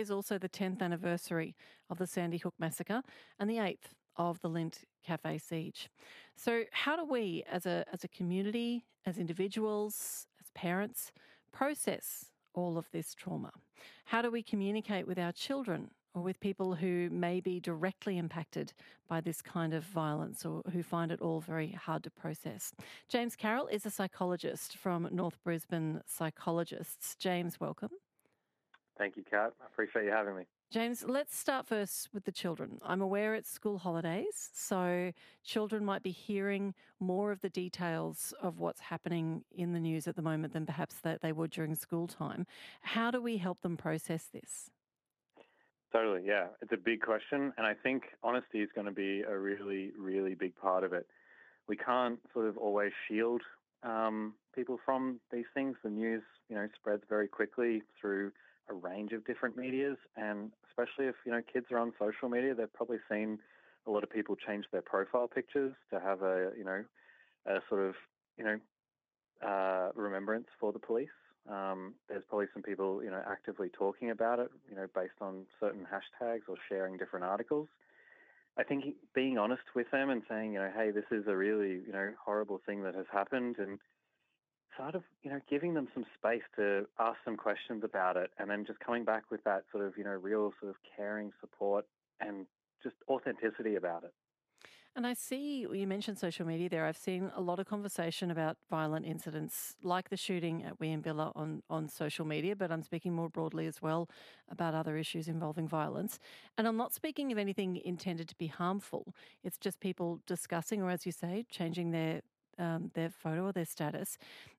is also the 10th anniversary of the Sandy Hook massacre and the 8th of the Lindt Cafe siege. So, how do we, as a, as a community, as individuals, as parents, process all of this trauma? How do we communicate with our children or with people who may be directly impacted by this kind of violence or who find it all very hard to process? James Carroll is a psychologist from North Brisbane Psychologists. James, welcome. Thank you, Kat. I appreciate you having me. James, let's start first with the children. I'm aware it's school holidays, so children might be hearing more of the details of what's happening in the news at the moment than perhaps that they were during school time. How do we help them process this? Totally, yeah. It's a big question, and I think honesty is going to be a really, really big part of it. We can't sort of always shield um, people from these things. The news, you know, spreads very quickly through a range of different medias, and especially if you know kids are on social media, they've probably seen a lot of people change their profile pictures to have a you know a sort of you know uh, remembrance for the police. Um, there's probably some people you know actively talking about it, you know, based on certain hashtags or sharing different articles. I think being honest with them and saying, you know, hey, this is a really you know horrible thing that has happened, and sort of, you know, giving them some space to ask some questions about it and then just coming back with that sort of, you know, real sort of caring support and just authenticity about it. And I see you mentioned social media there. I've seen a lot of conversation about violent incidents like the shooting at Wieambilla on, on social media, but I'm speaking more broadly as well about other issues involving violence. And I'm not speaking of anything intended to be harmful. It's just people discussing, or as you say, changing their um, their photo or their status.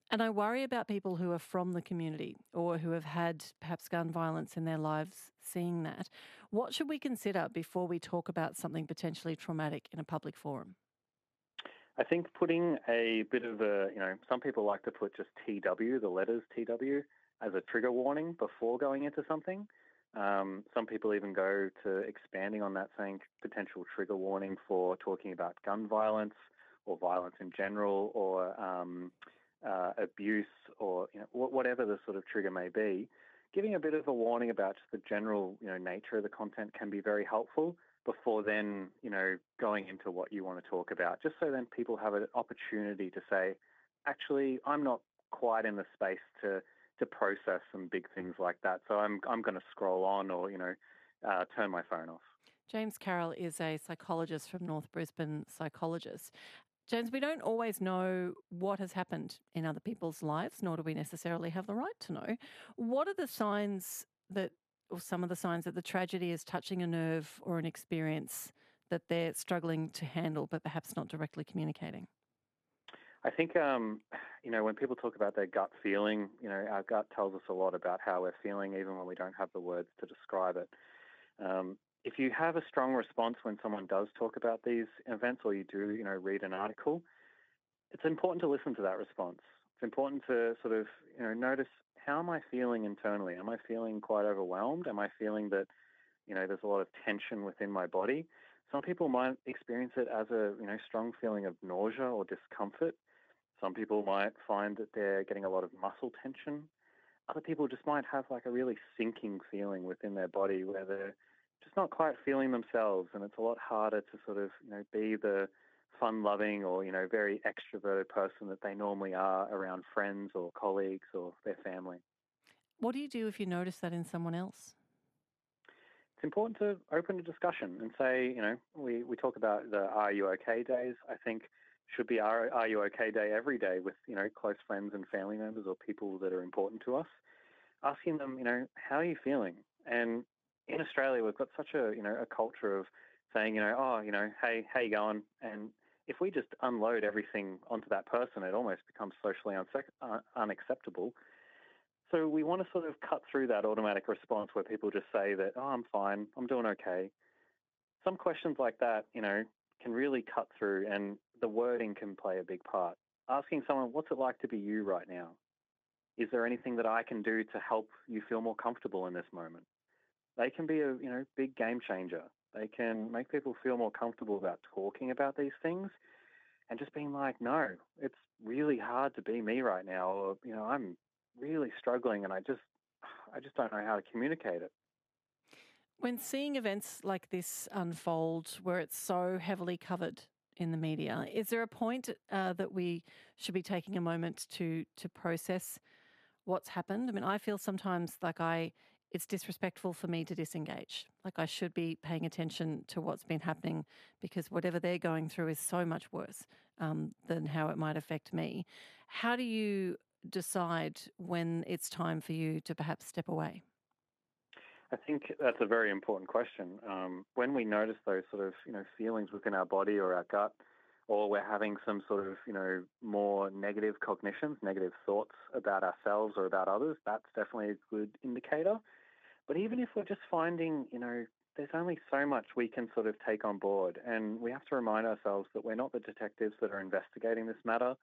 And I worry about people who are from the community or who have had perhaps gun violence in their lives seeing that. What should we consider before we talk about something potentially traumatic in a public forum? I think putting a bit of a, you know, some people like to put just TW, the letters TW, as a trigger warning before going into something. Um, some people even go to expanding on that, saying potential trigger warning for talking about gun violence or violence in general or um, uh, abuse or you know, whatever the sort of trigger may be, giving a bit of a warning about just the general you know nature of the content can be very helpful before then you know going into what you want to talk about. Just so then people have an opportunity to say, actually, I'm not quite in the space to to process some big things like that. So I'm I'm going to scroll on or you know uh, turn my phone off. James Carroll is a psychologist from North Brisbane Psychologists. James, we don't always know what has happened in other people's lives, nor do we necessarily have the right to know. What are the signs that, or some of the signs that the tragedy is touching a nerve or an experience that they're struggling to handle, but perhaps not directly communicating? I think, um, you know, when people talk about their gut feeling, you know, our gut tells us a lot about how we're feeling, even when we don't have the words to describe it. Um, if you have a strong response when someone does talk about these events or you do, you know, read an article, it's important to listen to that response. It's important to sort of, you know, notice how am I feeling internally? Am I feeling quite overwhelmed? Am I feeling that, you know, there's a lot of tension within my body? Some people might experience it as a, you know, strong feeling of nausea or discomfort. Some people might find that they're getting a lot of muscle tension. Other people just might have like a really sinking feeling within their body where they're just not quite feeling themselves, and it's a lot harder to sort of you know be the fun-loving or you know very extroverted person that they normally are around friends or colleagues or their family. What do you do if you notice that in someone else? It's important to open a discussion and say, you know, we, we talk about the Are You OK days. I think should be our Are You OK day every day with, you know, close friends and family members or people that are important to us. Asking them, you know, how are you feeling? And in Australia, we've got such a you know a culture of saying you know oh you know hey how you going and if we just unload everything onto that person, it almost becomes socially uh, unacceptable. So we want to sort of cut through that automatic response where people just say that, oh, I'm fine, I'm doing okay. Some questions like that, you know, can really cut through and the wording can play a big part. Asking someone, what's it like to be you right now? Is there anything that I can do to help you feel more comfortable in this moment? They can be a you know big game changer. They can make people feel more comfortable about talking about these things and just being like, no, it's really hard to be me right now, or you know, I'm really struggling and I just I just don't know how to communicate it. When seeing events like this unfold, where it's so heavily covered in the media, is there a point uh, that we should be taking a moment to to process what's happened? I mean, I feel sometimes like I it's disrespectful for me to disengage. Like I should be paying attention to what's been happening because whatever they're going through is so much worse um, than how it might affect me. How do you decide when it's time for you to perhaps step away? I think that's a very important question. Um, when we notice those sort of you know feelings within our body or our gut, or we're having some sort of you know more negative cognitions, negative thoughts about ourselves or about others, that's definitely a good indicator. But even if we're just finding, you know, there's only so much we can sort of take on board, and we have to remind ourselves that we're not the detectives that are investigating this matter.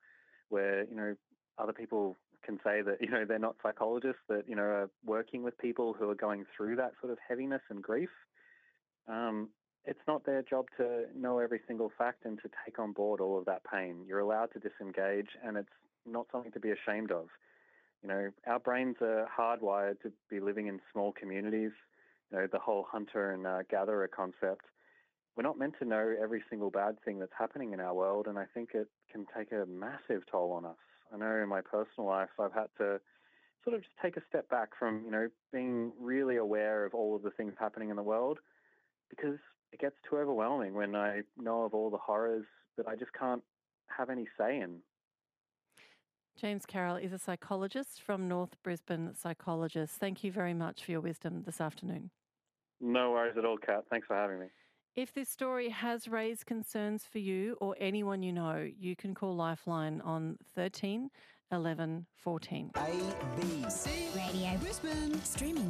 Where you know other people can say that you know they're not psychologists that you know are working with people who are going through that sort of heaviness and grief. Um, it's not their job to know every single fact and to take on board all of that pain. You're allowed to disengage, and it's not something to be ashamed of. You know, our brains are hardwired to be living in small communities. You know, the whole hunter and uh, gatherer concept. We're not meant to know every single bad thing that's happening in our world, and I think it can take a massive toll on us. I know in my personal life, I've had to sort of just take a step back from, you know, being really aware of all of the things happening in the world because it gets too overwhelming when I know of all the horrors that I just can't have any say in. James Carroll is a psychologist from North Brisbane Psychologists. Thank you very much for your wisdom this afternoon. No worries at all, Kat. Thanks for having me. If this story has raised concerns for you or anyone you know, you can call Lifeline on 13 11 14. ABC Radio Brisbane streaming